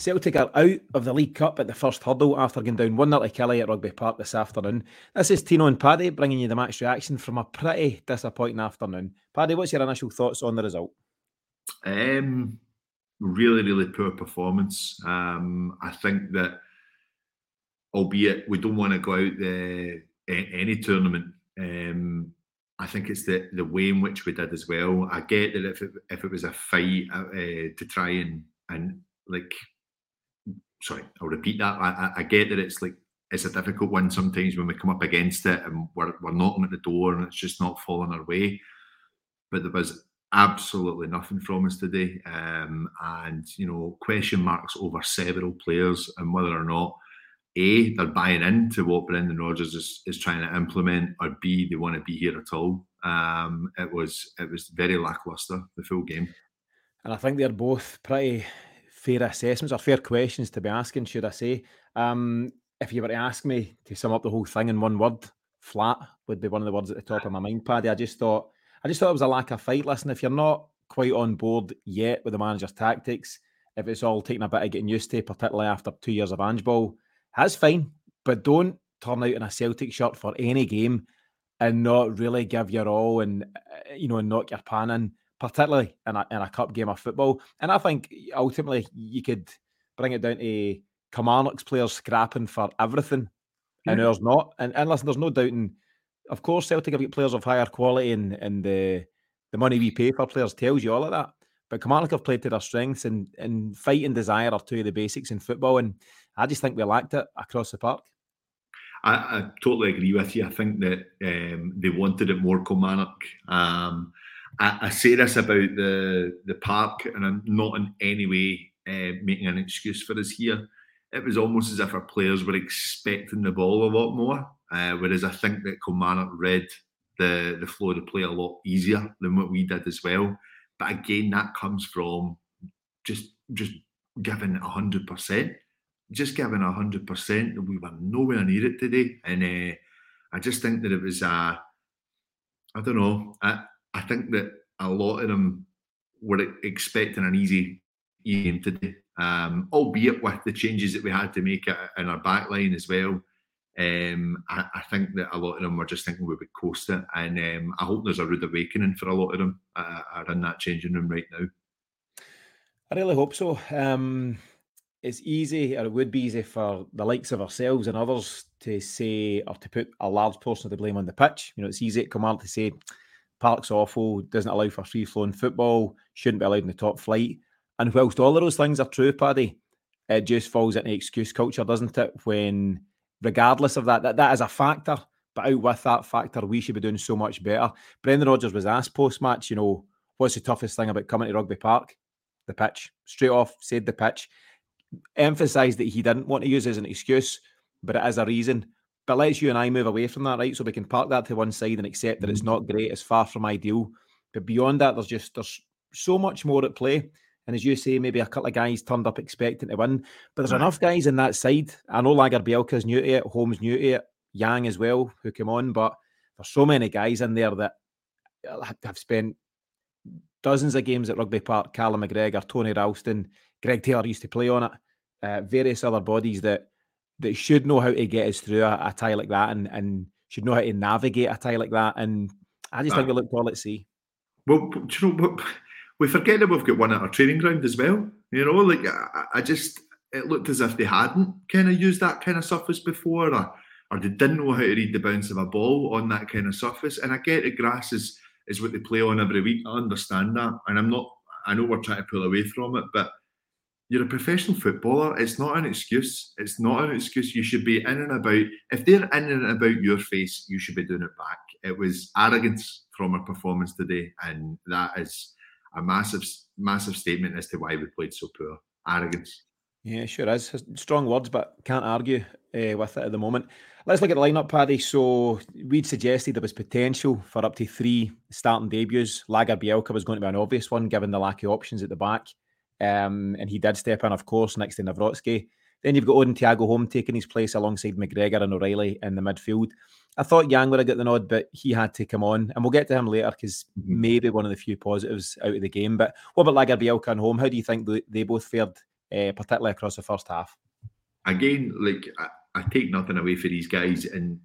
Celtic are out of the League Cup at the first hurdle after going down 1 0 to Killie at Rugby Park this afternoon. This is Tino and Paddy bringing you the match reaction from a pretty disappointing afternoon. Paddy, what's your initial thoughts on the result? Um, really, really poor performance. Um, I think that, albeit we don't want to go out the any tournament, um, I think it's the the way in which we did as well. I get that if it, if it was a fight uh, to try and and like sorry, I'll repeat that. I, I, get that it's like it's a difficult one sometimes when we come up against it and we're, we're knocking at the door and it's just not falling our way. But there was absolutely nothing from us today, um, and you know question marks over several players and whether or not a they're buying into what Brendan Rodgers is, is trying to implement, or b they want to be here at all. Um, it was it was very lackluster the full game, and I think they're both pretty fair assessments or fair questions to be asking, should I say. Um, if you were to ask me to sum up the whole thing in one word, flat would be one of the words at the top of my mind, Paddy. I just thought I just thought it was a lack of fight. Listen, if you're not quite on board yet with the manager's tactics, if it's all taking a bit of getting used to, particularly after two years of Ange Ball, that's fine. But don't turn out in a Celtic shirt for any game and not really give your all and uh, you know and knock your pan in particularly in a, in a cup game of football. And I think ultimately you could bring it down to Kilmarnock's players scrapping for everything yeah. and ours not. And, and listen, there's no doubting, of course, Celtic have got players of higher quality and, and the, the money we pay for players tells you all of that. But Kilmarnock have played to their strengths and, and fight and desire are two of the basics in football. And I just think we lacked it across the park. I, I totally agree with you. I think that um, they wanted it more Kilmarnock. Um, I, I, say this about the the park, and I'm not in any way uh, making an excuse for us here. It was almost as if our players were expecting the ball a lot more, uh, whereas I think that Kilmarnock read the the flow of the play a lot easier than what we did as well. But again, that comes from just just giving hundred percent, just giving hundred percent. We were nowhere near it today, and uh, I just think that it was a. I don't know. I think that a lot of them were expecting an easy game today, um, albeit with the changes that we had to make in our back line as well. Um, I, I, think that a lot of them were just thinking we would coast it, and um, I hope there's a rude awakening for a lot of them uh, are in that changing room right now. I really hope so. Um, it's easy, or it would be easy for the likes of ourselves and others to say or to put a large portion of the blame on the pitch. You know, it's easy to come out to say Park's awful, doesn't allow for free flowing football, shouldn't be allowed in the top flight. And whilst all of those things are true, Paddy, it just falls into excuse culture, doesn't it? When, regardless of that, that, that is a factor. But out with that factor, we should be doing so much better. Brendan Rodgers was asked post match, you know, what's the toughest thing about coming to Rugby Park? The pitch. Straight off, said the pitch. Emphasised that he didn't want to use as an excuse, but it is a reason but let's you and I move away from that, right? So we can park that to one side and accept that it's not great, it's far from ideal. But beyond that, there's just there's so much more at play. And as you say, maybe a couple of guys turned up expecting to win. But there's right. enough guys in that side. I know Lagerbielke's new to it, Holm's new to it, Yang as well, who came on. But there's so many guys in there that have spent dozens of games at Rugby Park. Callum McGregor, Tony Ralston, Greg Taylor used to play on it. Uh, various other bodies that that should know how to get us through a, a tie like that and, and should know how to navigate a tie like that. And I just think we looked all at sea. Well, do you know? We forget that we've got one at our training ground as well. You know, like I, I just it looked as if they hadn't kind of used that kind of surface before, or or they didn't know how to read the bounce of a ball on that kind of surface. And I get the grass is is what they play on every week. I understand that, and I'm not. I know we're trying to pull away from it, but you're a professional footballer. It's not an excuse. It's not an excuse. You should be in and about. If they're in and about your face, you should be doing it back. It was arrogance from our performance today, and that is a massive, massive statement as to why we played so poor. Arrogance. Yeah, sure is. Strong words, but can't argue uh, with it at the moment. Let's look at the lineup, Paddy. So we'd suggested there was potential for up to three starting debuts. Lagerbielke was going to be an obvious one, given the lack of options at the back. Um, and he did step in, of course, next to Nawrocki. Then you've got Odin Thiago Holm taking his place alongside McGregor and O'Riley in the midfield. I thought Yang would have got the nod, but he had to come on. And we'll get to him later because mm-hmm. maybe one of the few positives out of the game. But what about Lagerbielke and Holm? How do you think they both fared uh, particularly across the first half. Again, like I, I, take nothing away for these guys and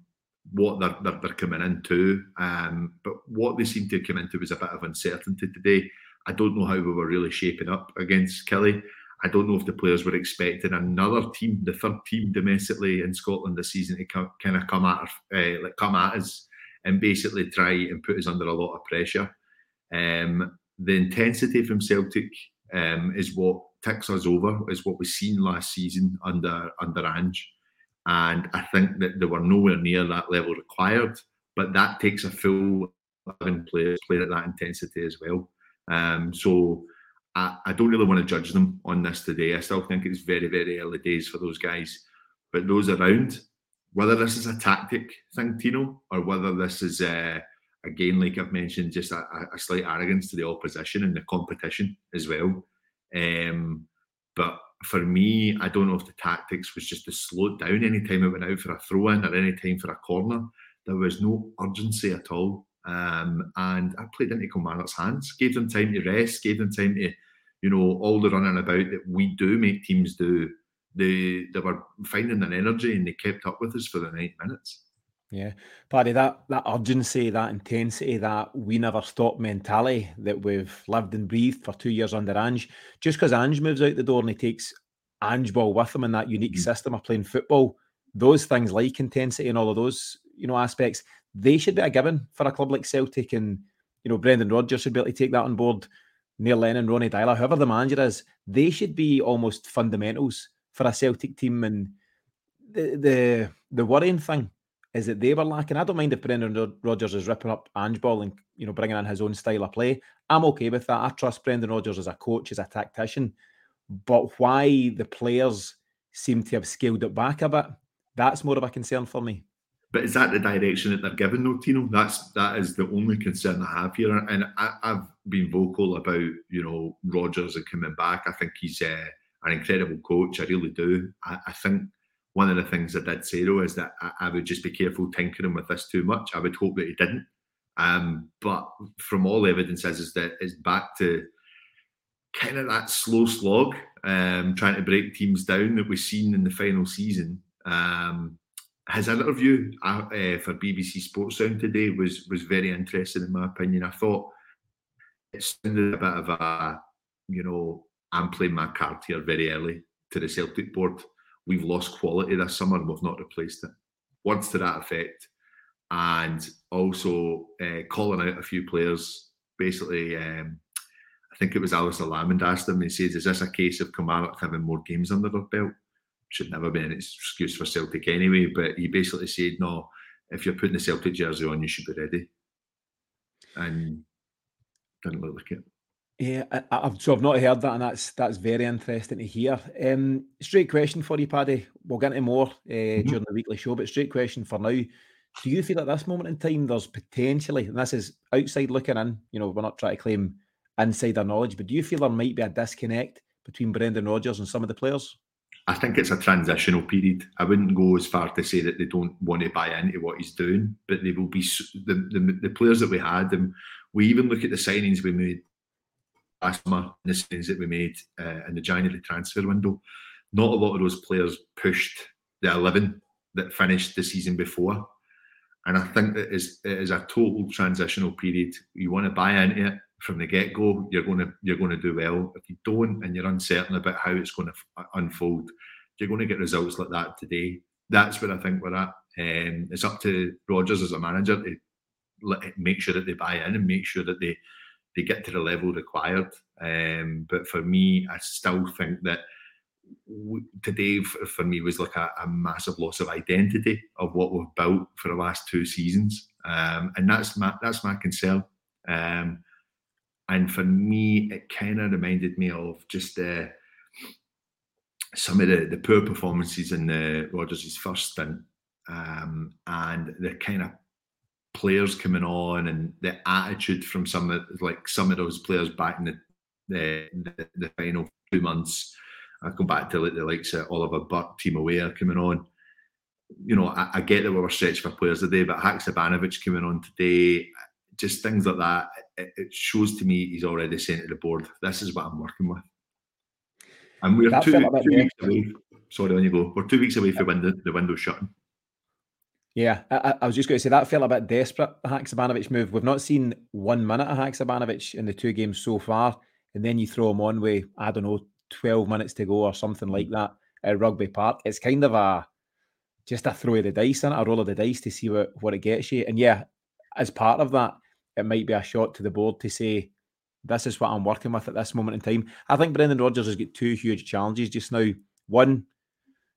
what they're, they're, they're coming into, um, but what they seem to come into was a bit of uncertainty today. I don't know how we were really shaping up against Killie. I don't know if the players were expecting another team, the third team domestically in Scotland this season, to come, kind of come at uh, like come at us and basically try and put us under a lot of pressure. Um, the intensity from Celtic um, is what ticks us over, is what we've seen last season under under Ange, and I think that they were nowhere near that level required. But that takes a full eleven players playing at that intensity as well. Um, so I, I don't really want to judge them on this today. I still think it's very, very early days for those guys. But those around, whether this is a tactic thing, Tino, or whether this is, uh, again, like I've mentioned, just a, a, slight arrogance to the opposition and the competition as well. Um, but for me, I don't know if the tactics was just to slow down anytime it went out for a throw in or any time for a corner. There was no urgency at all. Um, and I played into Kilmarnock's hands, gave them time to rest, gave them time to you know, all the running about that we do make teams do, they they were finding an energy and they kept up with us for the 90 minutes. Yeah, Paddy, that that urgency, that intensity, that we never stop mentality that we've lived and breathed for two years under Ange. Just because Ange moves out the door and he takes Ange ball with him in that unique mm-hmm. system of playing football, those things like intensity and all of those you know aspects, they should be a given for a club like Celtic, and you know Brendan Rodgers should be able to take that on board. Neil Lennon, Ronnie Deila, whoever the manager is, they should be almost fundamentals for a Celtic team. And the the the worrying thing is that they were lacking. I don't mind if Brendan Rodgers is ripping up Ange ball and you know bringing in his own style of play. I'm okay with that. I trust Brendan Rodgers as a coach, as a tactician. But why the players seem to have scaled it back a bit, that's more of a concern for me. But is that the direction that they're given, though, Tino? That's that is the only concern I have here. And I, have been vocal about you know Rodgers and coming back. I think he's uh, an incredible coach. I really do. I, I, think one of the things I did say though is that I, I, would just be careful tinkering with this too much. I would hope that he didn't. Um, but from all evidence is, is that it's back to kind of that slow slog, um, trying to break teams down that we've seen in the final season. Um, his interview uh, uh, for BBC Sports Sound today was was very interesting in my opinion. I thought it sounded a bit of a, you know, I'm playing my card here very early to the Celtic board. We've lost quality this summer and we've not replaced it. Words to that effect. And also uh, calling out a few players. Basically, um, I think it was Alistair Lamond asked him, he says, Is this a case of Kilmarnock having more games under their belt? Should never be an excuse for Celtic anyway. But he basically said, no, if you're putting the Celtic jersey on, you should be ready. And didn't look like it. Yeah, I, have so I've not heard that, and that's that's very interesting to hear. Um, straight question for you, Paddy. We'll get into more uh, mm-hmm. during the weekly show, but straight question for now. Do you feel at this moment in time there's potentially, and this is outside looking in, you know, we're not trying to claim insider knowledge, but do you feel there might be a disconnect between Brendan Rodgers and some of the players? I think it's a transitional period. I wouldn't go as far to say that they don't want to buy into what he's doing, but they will be the, the, the players that we had, and we even look at the signings we made last summer, the signings that we made uh, in the January transfer window. Not a lot of those players pushed the 11 that finished the season before. And I think that is, it is a total transitional period. You want to buy into it from the get go, you're going to you're going to do well. If you don't, and you're uncertain about how it's going to unfold, you're going to get results like that today. That's where I think we're at. Um, it's up to Rodgers as a manager to make sure that they buy in and make sure that they they get to the level required. Um, but for me, I still think that today for me was like a, a, massive loss of identity of what we've built for the last two seasons, um, and that's my that's my concern. Um, and for me, it kind of reminded me of just uh, some of the, the poor performances in the Rodgers' first stint, um, and the kind of players coming on and the attitude from some of like some of those players back in the the, the, the final two months. I go back to like the likes of Oliver Burke, Timo Weah coming on. You know, I, I, get that we were stretched for players today, but Haksabanovic coming on today, just things like that. It, it shows to me he's already saying to the board, "This is what I'm working with." And we're two, two weeks away. Sorry, on you go. We're two weeks away from window, the window shutting. Yeah, I, I, was just going to say that felt a bit desperate, the Haksabanovic move. We've not seen one minute of Haksabanovic in the two games so far. And then you throw him on with, I don't know, 12 minutes to go or something like that at Rugby Park. It's kind of a just a throw of the dice and a roll of the dice to see what, what it gets you. And yeah, as part of that, it might be a shot to the board to say, this is what I'm working with at this moment in time. I think Brendan Rodgers has got two huge challenges just now. One,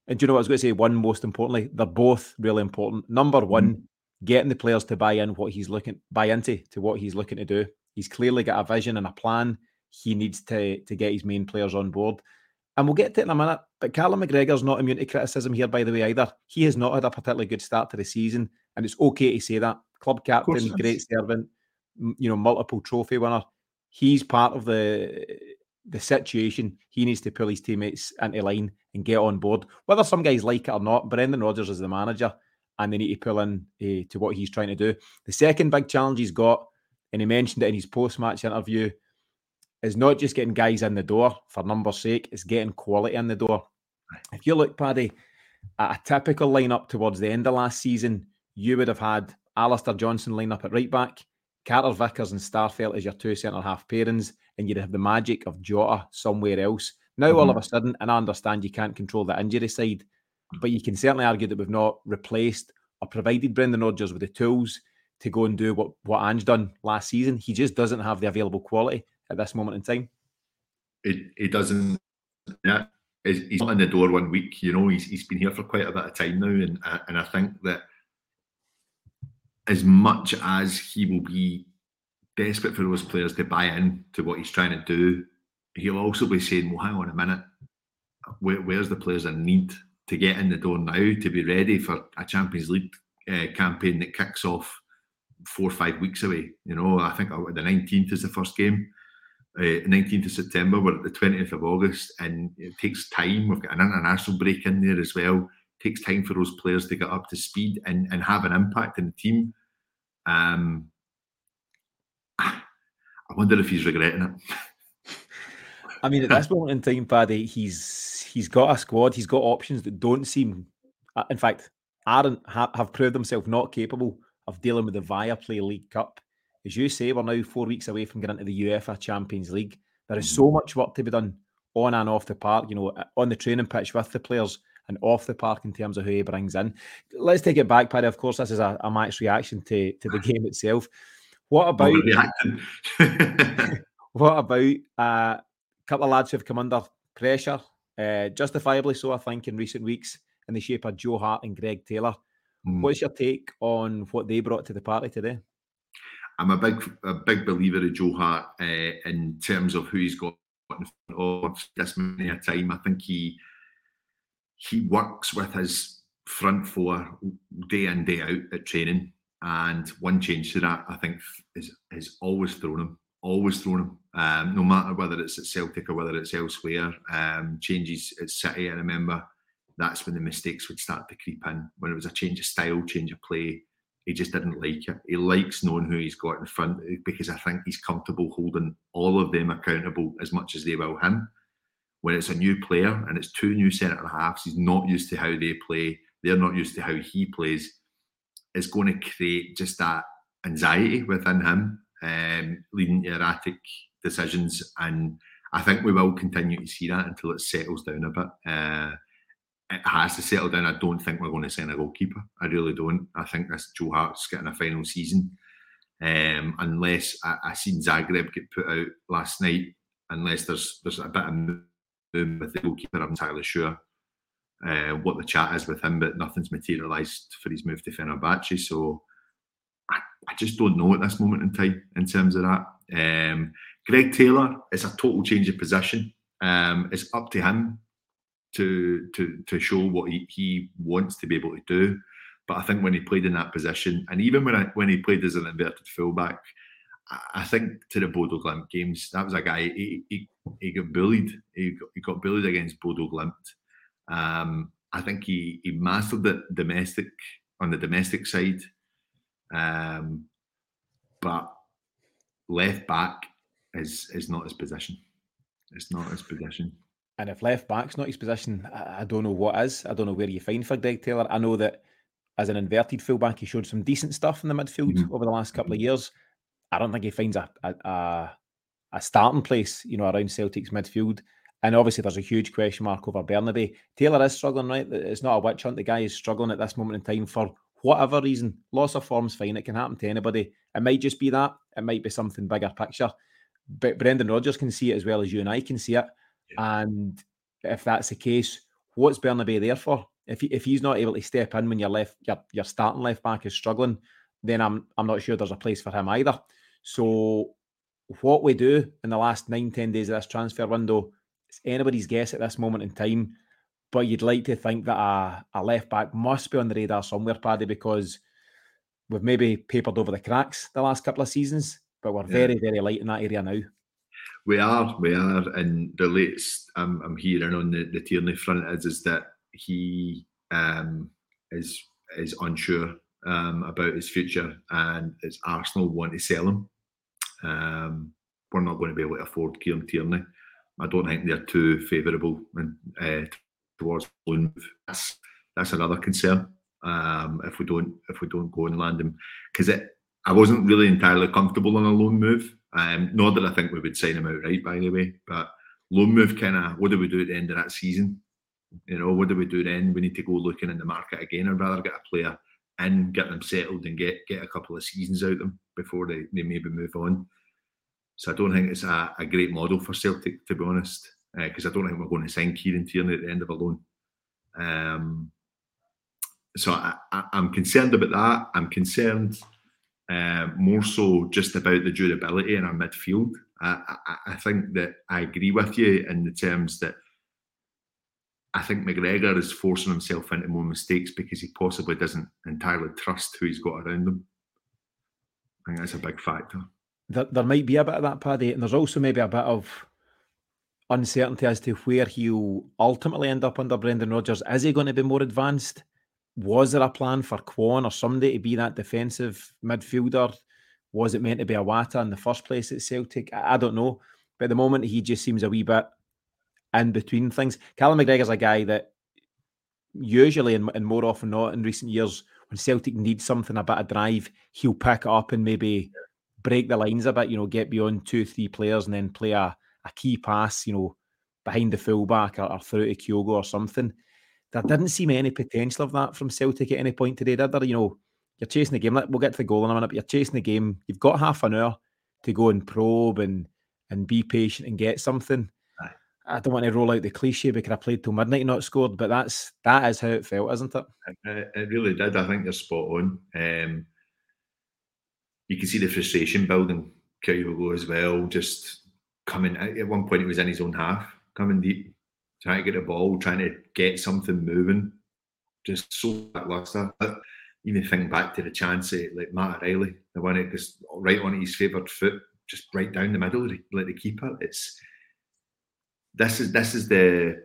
and do you know what I was going to say? One, most importantly, they're both really important. Number one, mm-hmm. getting the players to buy in what he's looking buy into to what he's looking to do. He's clearly got a vision and a plan. He needs to to get his main players on board. And we'll get to it in a minute. But Callum McGregor's not immune to criticism here, by the way, either. He has not had a particularly good start to the season. And it's okay to say that. Club captain, great servant, you know, multiple trophy winner. He's part of the the situation. He needs to pull his teammates into line and get on board. Whether some guys like it or not, Brendan Rodgers is the manager and they need to pull in uh, to what he's trying to do. The second big challenge he's got, and he mentioned it in his post match interview, is not just getting guys in the door for numbers' sake, it's getting quality in the door. If you look, Paddy, at a typical lineup towards the end of last season, you would have had Alistair Johnston line up at right back, Carter Vickers and Starfelt as your two centre half pairings, and you'd have the magic of Jota somewhere else. Now, mm-hmm. all of a sudden, and I understand you can't control the injury side, but you can certainly argue that we've not replaced or provided Brendan Rodgers with the tools to go and do what, what Ange done last season. He just doesn't have the available quality at this moment in time. It, it doesn't. Yeah, he's not in the door one week. You know, he's, he's been here for quite a bit of time now, and and I think that as much as he will be desperate for those players to buy in to what he's trying to do, he'll also be saying, "Well, hang on a minute, Where, where's the players I need to get in the door now to be ready for a Champions League uh, campaign that kicks off four or five weeks away? You know, I think the 19th is the first game." Uh, 19th of September, we're at the 20th of August, and it takes time. We've got an international break in there as well. It takes time for those players to get up to speed and, and have an impact in the team. Um, I wonder if he's regretting it. I mean, at this moment in time, Paddy, he's he's got a squad. He's got options that don't seem, uh, in fact, aren't have proved themselves not capable of dealing with the Viaplay League Cup. As you say, we're now four weeks away from getting into the UEFA Champions League. There is so mm-hmm. much work to be done on and off the park. You know, on the training pitch with the players and off the park in terms of who he brings in. Let's take it back, Paddy. Of course, this is a, a match reaction to to the game itself. What about what about uh, a couple of lads who've come under pressure, uh, justifiably so, I think, in recent weeks, in the shape of Joe Hart and Greg Taylor. Mm. What's your take on what they brought to the party today? I'm a big a big believer of Joe Hart uh, in terms of who he's got in front of this many a time. I think he he works with his front four day in day out at training. And one change to that, I think, is is always thrown him, always thrown him. Um, no matter whether it's at Celtic or whether it's elsewhere. Um, changes at City, I remember that's when the mistakes would start to creep in. When it was a change of style, change of play, he just didn't like it. He likes knowing who he's got in front because I think he's comfortable holding all of them accountable as much as they will him when it's a new player and it's two new centre halves, he's not used to how they play, they're not used to how he plays, it's going to create just that anxiety within him, um, leading to erratic decisions. And I think we will continue to see that until it settles down a bit. Uh, it has to settle down. I don't think we're going to sign a goalkeeper. I really don't. I think this Joe Hart's getting a final season. Um, unless I, I seen Zagreb get put out last night, unless there's there's a bit of um, with the goalkeeper. I'm entirely sure uh, what the chat is with him, but nothing's materialised for his move to Fenerbahce. So I, I, just don't know at this moment in time in terms of that. Um, Greg Taylor is a total change of position. Um, it's up to him to to to show what he, he wants to be able to do. But I think when he played in that position, and even when I, when he played as an inverted fullback, I think to the Bodo Glimt games, that was a guy. He, he, he got bullied. He got, he got bullied against Bodo Glimt. Um, I think he he mastered it domestic on the domestic side, um, but left back is is not his position. It's not his position. And if left back's not his position, I, I don't know what is. I don't know where you find for Greg Taylor. I know that as an inverted fullback, he showed some decent stuff in the midfield mm-hmm. over the last couple of years. I don't think he finds a, a, a starting place, you know, around Celtic's midfield. And obviously, there's a huge question mark over Bernabei. Taylor is struggling, right? It's not a witch hunt. The guy is struggling at this moment in time for whatever reason. Loss of form's fine. It can happen to anybody. It might just be that. It might be something bigger picture. But Brendan Rodgers can see it as well as you and I can see it. Yeah. And if that's the case, what's Bernabei there for? If he, if he's not able to step in when your left your, your starting left back is struggling, then I'm I'm not sure there's a place for him either. So what we do in the last nine, 10 days of this transfer window, it's anybody's guess at this moment in time. But you'd like to think that a, a left back must be on the radar somewhere, Paddy, because we've maybe papered over the cracks the last couple of seasons, but we're very, very light in that area now. We are, we are, and the latest I'm, I'm hearing on the, the Tierney front is is that he um, is is unsure um, about his future, and it's Arsenal want to sell him. Um, we're not going to be able to afford Kieran Tierney. I don't think they're too favourable uh, towards loan move. That's that's another concern. Um, if we don't if we don't go and land him, because I wasn't really entirely comfortable on a loan move. Um, not that I think we would sign him outright, by the way, but loan move kind of what do we do at the end of that season? You know, what do we do then? We need to go looking in the market again. I'd rather get a player in, get them settled, and get get a couple of seasons out of them before they, they maybe move on. So I don't think it's a, a great model for Celtic, to be honest, because uh, I don't think we're going to sign Kieran Tierney at the end of a loan. Um, so I, am concerned about that. I'm concerned uh, more so just about the durability in our midfield. I, I, I, think that I agree with you in the terms that I think McGregor is forcing himself into more mistakes because he possibly doesn't entirely trust who he's got around him. I think that's a big factor. There, there might be a bit of that, Paddy, and there's also maybe a bit of uncertainty as to where he'll ultimately end up under Brendan Rodgers. Is he going to be more advanced? Was there a plan for Kwon or somebody to be that defensive midfielder? Was it meant to be Iwata in the first place at Celtic? I, I don't know. But at the moment, he just seems a wee bit in between things. Callum McGregor's a guy that usually and, and more often not in recent years, when Celtic needs something, a bit of drive, he'll pick it up and maybe break the lines a bit, you know, get beyond two, three players and then play a, a key pass, you know, behind the fullback or, or through to Kyogo or something. There didn't seem any potential of that from Celtic at any point today, did there? You know, you're chasing the game. We'll get to the goal in a minute, but you're chasing the game. You've got half an hour to go and probe and and be patient and get something. I don't want to roll out the cliche because I played till midnight and not scored, but that's that is how it felt, isn't it? It, it really did. I think you're spot on. Um, you can see the frustration building. Kyogo as well, just coming at one point he was in his own half, coming deep, trying to get a ball, trying to get something moving. Just so lackluster. Even think back to the chance at like Matt O'Riley, the one just right on his favoured foot, just right down the middle, like the keeper. It's this is this is the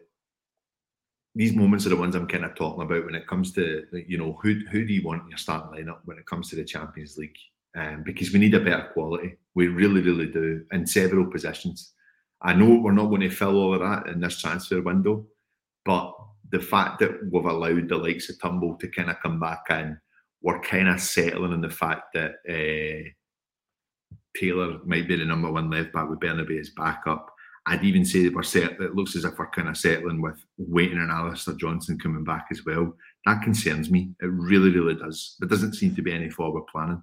these moments are the ones I'm kind of talking about when it comes to you know who who do you want in your starting lineup when it comes to the Champions League? Um, because we need a better quality. We really really do in several positions. I know we're not going to fill all of that in this transfer window, but the fact that we've allowed the likes of Turnbull to kind of come back in, we're kind of settling on the fact that uh, Taylor might be the number one left back with Bernabei as backup I'd even say that we're set. It looks as if we're kind of settling with waiting on Alistair Johnston coming back as well. That concerns me. It really, really does. There doesn't seem to be any forward planning.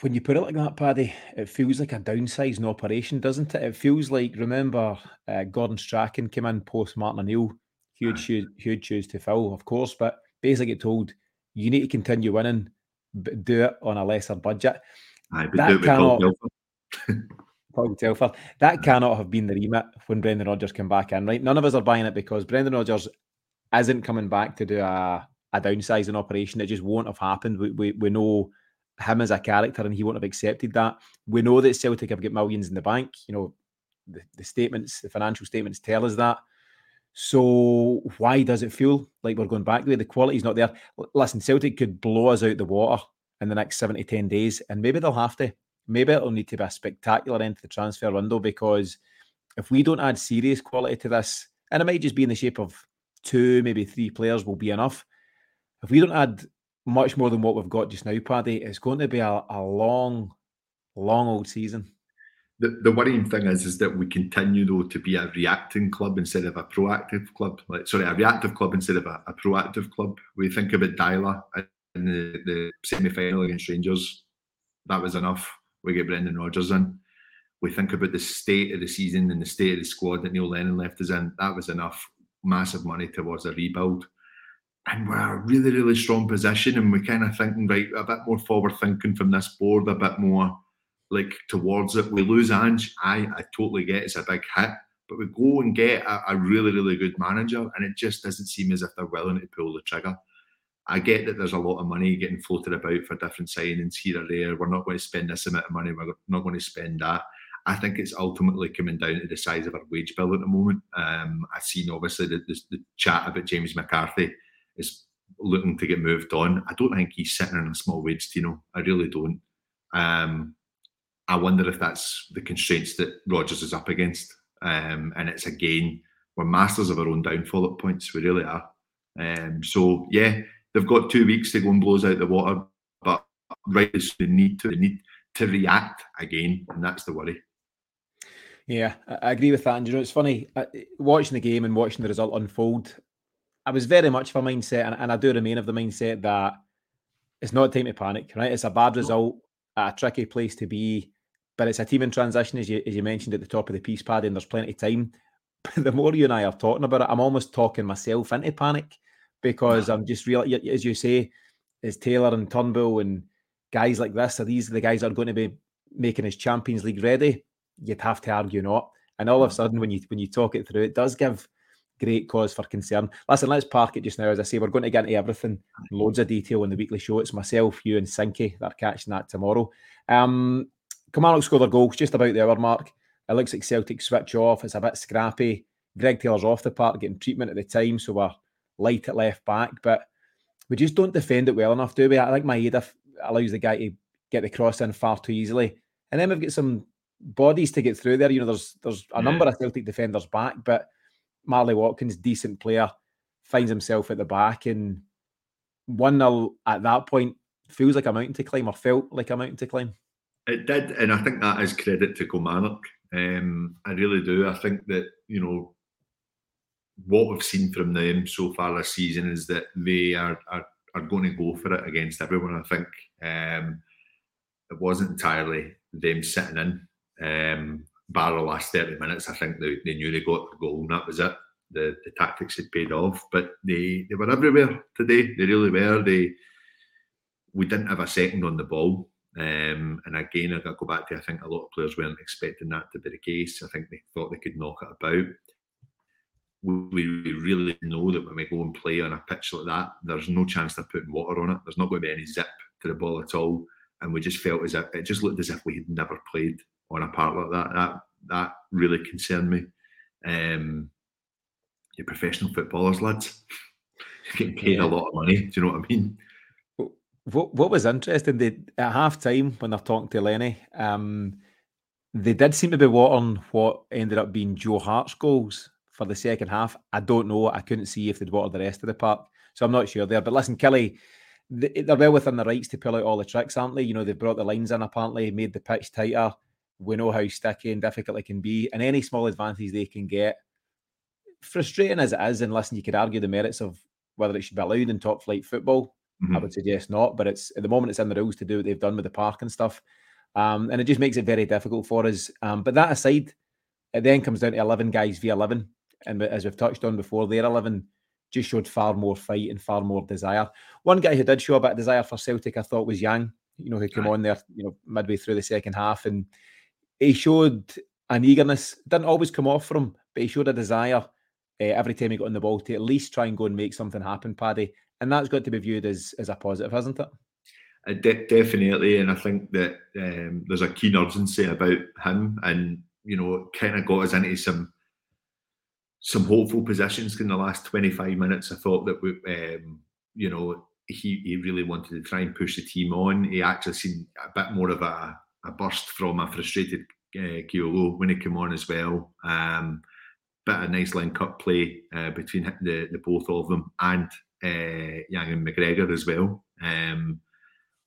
When you put it like that, Paddy, it feels like a downsizing operation, doesn't it? It feels like remember uh, Gordon Strachan came in post Martin O'Neill, huge, huge, huge shoes to fill, of course, but basically get told you need to continue winning, but do it on a lesser budget. Aye, but that do it cannot, That cannot have been the remit when Brendan Rodgers came back in, right? None of us are buying it because Brendan Rodgers isn't coming back to do a, a downsizing operation. It just won't have happened. We, we, we know him as a character and he won't have accepted that. We know that Celtic have got millions in the bank. You know, the, the statements, the financial statements tell us that. So why does it feel like we're going back the way the quality's not there? Listen, Celtic could blow us out the water in the next seven to ten days, and maybe they'll have to maybe it'll need to be a spectacular end to the transfer window because if we don't add serious quality to this, and it might just be in the shape of two, maybe three players will be enough. If we don't add much more than what we've got just now, Paddy, it's going to be a, a long, long old season. The, the worrying thing is is that we continue though to be a reacting club instead of a proactive club. Like sorry, a reactive club instead of a, a proactive club. We think about Deila in the, the semi final against Rangers. That was enough. We get Brendan Rodgers in. We think about the state of the season and the state of the squad that Neil Lennon left us in. That was enough. Massive money towards a rebuild and we're a really, really strong position. And we're kind of thinking, right, a bit more forward thinking from this board, a bit more like towards it. We lose Ange. I, I totally get it's a big hit, but we go and get a, a really, really good manager, and it just doesn't seem as if they're willing to pull the trigger. I get that there's a lot of money getting floated about for different signings here or there. We're not going to spend this amount of money. We're not going to spend that. I think it's ultimately coming down to the size of our wage bill at the moment. Um, I've seen obviously the, the, the chat about James McCarthy is looking to get moved on. I don't think he's sitting in a small wage, you know. I really don't. Um, I wonder if that's the constraints that Rodgers is up against. Um, and it's again, we're masters of our own downfall at points. We really are. Um, so yeah, they've got two weeks to go and blows out the water, but right as they need to, they need to react again, and that's the worry. Yeah, I agree with that. And you know, it's funny watching the game and watching the result unfold. I was very much of a mindset, and, and I do remain of the mindset that it's not time to panic, right? It's a bad result a tricky place to be, but it's a team in transition, as you as you mentioned at the top of the piece, Paddy, and there's plenty of time. But the more you and I are talking about it, I'm almost talking myself into panic because I'm just real, as you say, is Taylor and Turnbull and guys like this, are these the guys that are going to be making his Champions League ready? You'd have to argue not. And all of a sudden, when you when you talk it through, it does give great cause for concern. Listen, let's park it just now. As I say, we're going to get into everything, loads of detail in the weekly show. It's myself, you, and Sinky that are catching that tomorrow. Um, Kilmarnock score their goals just about the hour mark. It looks like Celtic switch off. It's a bit scrappy. Greg Taylor's off the park getting treatment at the time, so we're light at left back, but we just don't defend it well enough, do we? I think Maeda allows the guy to get the cross in far too easily. And then we've got some bodies to get through there. You know, there's there's a number of Celtic defenders back, but Marley Watkins, decent player, finds himself at the back and 1 0 at that point feels like a mountain to climb or felt like a mountain to climb. It did, and I think that is credit to Kilmarnock. Um, I really do. I think that, you know, what we've seen from them so far this season is that they are, are, are going to go for it against everyone. I think um, it wasn't entirely them sitting in. Um, bar the last 30 minutes, I think they, they knew they got the goal and that was it. The, the tactics had paid off, but they, they were everywhere today. They really were. They we didn't have a second on the ball. Um, and again, I go back to I think a lot of players weren't expecting that to be the case. I think they thought they could knock it about. We, really know that when we go and play on a pitch like that, there's no chance of putting water on it. There's not going to be any zip to the ball at all. And we just felt as if it just looked as if we had never played on a part like that. That that really concerned me. Um, you're professional footballers, lads. You're getting paid yeah. a lot of money. Do you know what I mean? What What was interesting, they at half time when they're talking to Lenny, um, they did seem to be watering what ended up being Joe Hart's goals for the second half. I don't know. I couldn't see if they'd watered the rest of the park, so I'm not sure there. But listen, Killie, they're well within the rights to pull out all the tricks, aren't they? You know, they've brought the lines in apparently, made the pitch tighter we know how sticky and difficult it can be, and any small advantage they can get, frustrating as it is, and listen, you could argue the merits of whether it should be allowed in top flight football. Mm-hmm. I would suggest not, but it's at the moment it's in the rules to do what they've done with the park and stuff, um, and it just makes it very difficult for us. Um, but that aside, it then comes down to eleven guys v eleven, and as we've touched on before, their eleven just showed far more fight and far more desire. One guy who did show a bit of desire for Celtic, I thought, was Yang. You know, who came right. on there, you know, midway through the second half and he showed an eagerness. Didn't always come off for him, but he showed a desire uh, every time he got on the ball to at least try and go and make something happen, Paddy. And that's got to be viewed as as a positive, hasn't it? Uh, de- definitely, and I think that um, there's a keen urgency about him, and you know, kind of got us into some some hopeful positions in the last 25 minutes. I thought that we, um, you know, he he really wanted to try and push the team on. He actually seemed a bit more of a a burst from a frustrated uh, when he came on as well. Um, bit of nice line cut play uh, between the, the both of them and uh, Yang and McGregor as well. Um,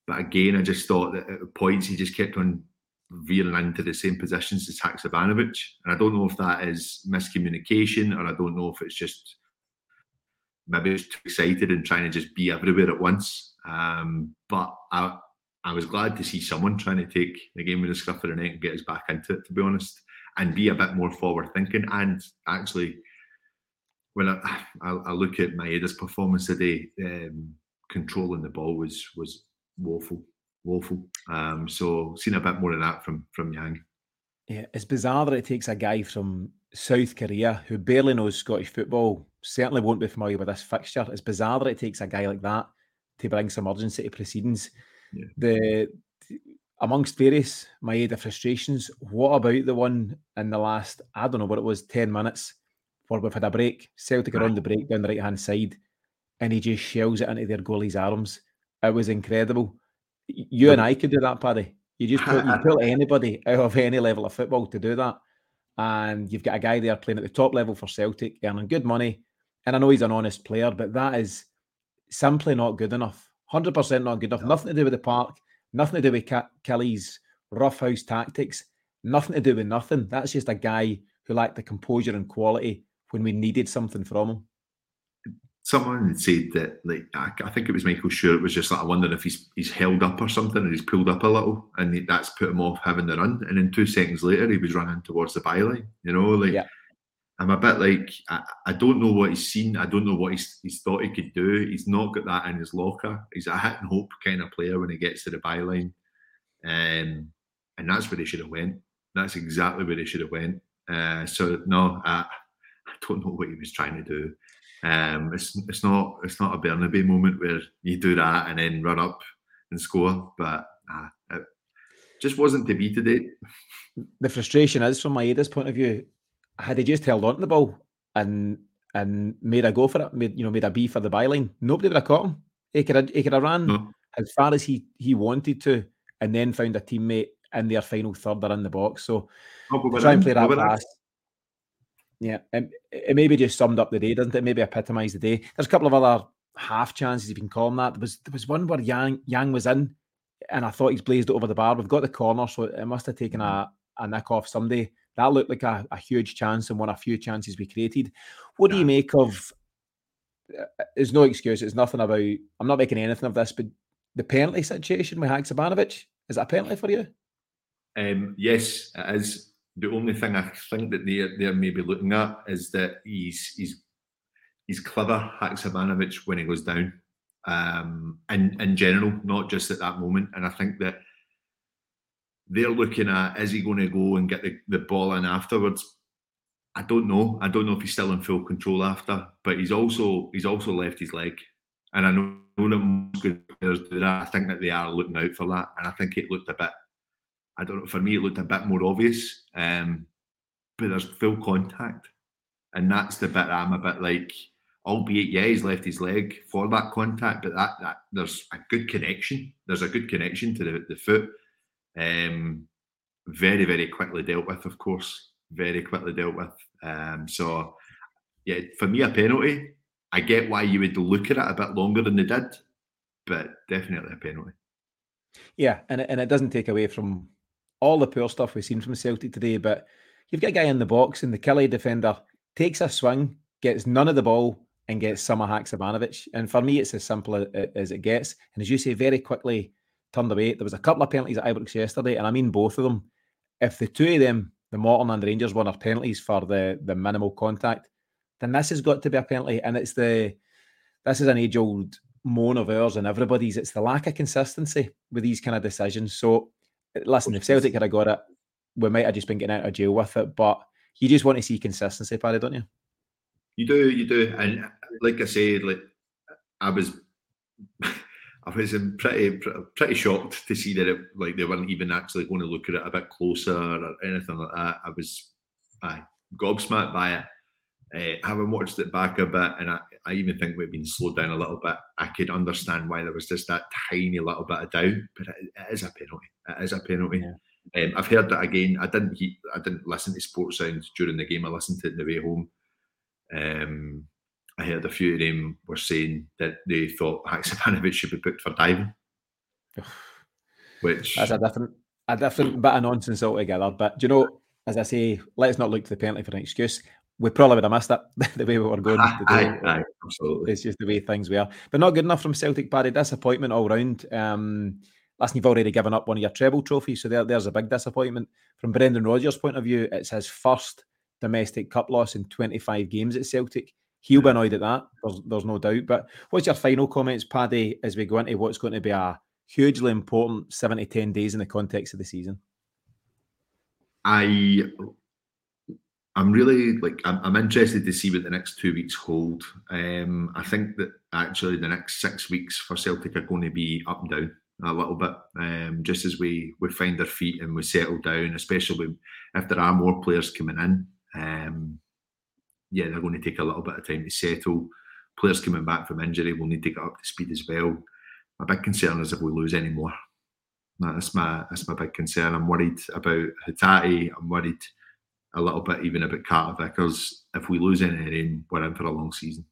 but again, I just thought that at points he just kept on veering into the same positions as Haksabanovic. And I don't know if that is miscommunication or I don't know if it's just maybe it's too excited and trying to just be everywhere at once. Um, but I, I was glad to see someone trying to take the game with the scruff of the neck and get us back into it, to be honest, and be a bit more forward thinking. And actually, when I, I, I look at Maeda's performance today, um, controlling the ball was was woeful, woeful. Um, so seen a bit more of that from from Yang. Yeah, it's bizarre that it takes a guy from South Korea who barely knows Scottish football, certainly won't be familiar with this fixture. It's bizarre that it takes a guy like that to bring some urgency to proceedings. Yeah. The amongst various Maeda frustrations, what about the one in the last, I don't know what it was, 10 minutes where we've had a break, Celtic are on the break down the right hand side, and he just shells it into their goalie's arms. It was incredible. You and I could do that, Paddy. You just put, you pull anybody out of any level of football to do that. And you've got a guy there playing at the top level for Celtic, earning good money. And I know he's an honest player, but that is simply not good enough. 100% not good enough. No. Nothing to do with the park, nothing to do with Killie's roughhouse tactics, nothing to do with nothing. That's just a guy who lacked the composure and quality when we needed something from him someone had said that like I, I, think it was Michael Sure. It was just like I wonder if he's he's held up or something and he's pulled up a little and that's put him off having the run. And then two seconds later he was running towards the byline you know like yeah. I'm a bit like I, I don't know what he's seen. I don't know what he's, he's thought he could do. He's not got that in his locker. He's a hit and hope kind of player when he gets to the byline. Um, and that's where he should have went. That's exactly where he should have went. Uh, so no I, I don't know what he was trying to do um, it's it's not it's not a Bernabei moment where you do that and then run up and score, but nah, it just wasn't to be today. The frustration is from Maeda's point of view. Had he just held on to the ball and and made a go for it, made you know made a B for the byline, nobody would have caught him. He could have, he could have ran no. as far as he he wanted to, and then found a teammate in their final third or in the box. So oh, try and play that pass. Yeah, and it maybe just summed up the day, doesn't it? Maybe epitomised the day. There's a couple of other half chances you can call them that. There was there was one where Yang Yang was in, and I thought he's blazed it over the bar. We've got the corner, so it must have taken a, a nick off Sunday. That looked like a, a huge chance and one of a few chances we created. What do you make of? Uh, there's no excuse. It's nothing about. I'm not making anything of this, but the penalty situation with Haksabanovic is that a penalty for you? Um, yes, it is the only thing I think that they're they're maybe looking at is that he's he's he's clever Haksabanovic when he goes down. Um in, in general, not just at that moment. And I think that they're looking at is he going to go and get the, the ball in afterwards? I don't know. I don't know if he's still in full control after, but he's also he's also left his leg. And I know that most good players do that. I think that they are looking out for that. And I think it looked a bit I don't know. For me, it looked a bit more obvious, um, but there's full contact, and that's the bit I'm a bit like. Albeit, yeah, he's left his leg for that contact, but that, that there's a good connection. There's a good connection to the, the foot. Um, very, very quickly dealt with, of course. Very quickly dealt with. Um, so, yeah, for me, a penalty. I get why you would look at it a bit longer than they did, but definitely a penalty. Yeah, and it, and it doesn't take away from all the poor stuff we've seen from Celtic today, but you've got a guy in the box and the Killie defender takes a swing, gets none of the ball, and gets Haksabanovic. And for me, it's as simple as it gets. And as you say, very quickly turned away. There was a couple of penalties at Ibrox yesterday, and I mean both of them. If the two of them, the Morton and the Rangers one, are penalties for the the minimal contact, then this has got to be a penalty. And it's the this is an age old moan of ours and everybody's. It's the lack of consistency with these kind of decisions. So listen, if Celtic had got it, we might have just been getting out of jail with it. But you just want to see consistency, Paddy, don't you? You do, you do, and uh, like I said, like I was, I was pretty pretty shocked to see that it like they weren't even actually going to look at it a bit closer or anything like that. I was, I gobsmacked by it. Uh, having watched it back a bit, and I, I even think we've been slowed down a little bit. I could understand why there was just that tiny little bit of doubt, but it, it is a penalty. It is a penalty. Yeah. Um, I've heard that again. I didn't. He, I didn't listen to Sports Sound during the game. I listened to it on the way home. Um, I heard a few of them were saying that they thought Haksabanovic should be booked for diving, which that's a different a different bit of nonsense altogether. But do you know, as I say, let's not look to the penalty for an excuse. We probably would have missed it the way we were going. Aye, aye, absolutely. It's just the way things were. But not good enough from Celtic, Paddy. Disappointment all round. Um, listen, you've already given up one of your treble trophies, so there, there's a big disappointment. From Brendan Rodgers' point of view, it's his first domestic cup loss in 25 games at Celtic. He'll be annoyed at that. There's, there's no doubt. But what's your final comments, Paddy, as we go into what's going to be a hugely important seven to 10 days in the context of the season? I I'm really like I'm, I'm, interested to see what the next two weeks hold. Um, I think that actually the next six weeks for Celtic are going to be up and down a little bit, um, just as we we find our feet and we settle down, especially if there are more players coming in. Um, yeah, they're going to take a little bit of time to settle. Players coming back from injury will need to get up to speed as well. My big concern is if we lose any more. That's my that's my big concern. I'm worried about Hatate. I'm worried a little bit even a about Carter Vickers. If we lose any of them, we're in for a long season.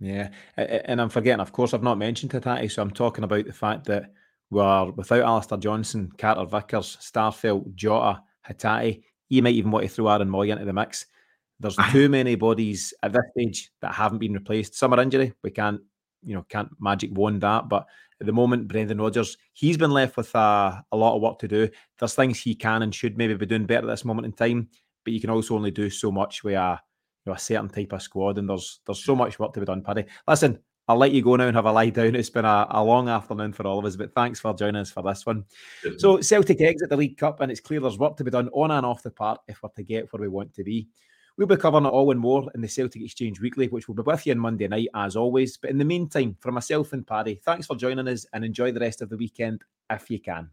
Yeah, and I'm forgetting. Of course, I've not mentioned Hatate, so I'm talking about the fact that we're without Alistair Johnston, Carter Vickers, Starfelt, Jota, Hatate. You might even want to throw Aaron Mooy into the mix. There's too many bodies at this stage that haven't been replaced. Some are injury. We can't, you know, can't magic wand that. But at the moment, Brendan Rodgers, he's been left with a, a lot of work to do. There's things he can and should maybe be doing better at this moment in time. But you can also only do so much with a, you know, a certain type of squad. And there's there's so much work to be done, Paddy. Listen, I'll let you go now and have a lie down. It's been a, a, long afternoon for all of us, but thanks for joining us for this one. So Celtic exit the League Cup, and it's clear there's work to be done on and off the park if we're to get where we want to be. We'll be covering it all and more in the Celtic Exchange Weekly, which will be with you on Monday night as always. But in the meantime, for myself and Paddy, thanks for joining us and enjoy the rest of the weekend if you can.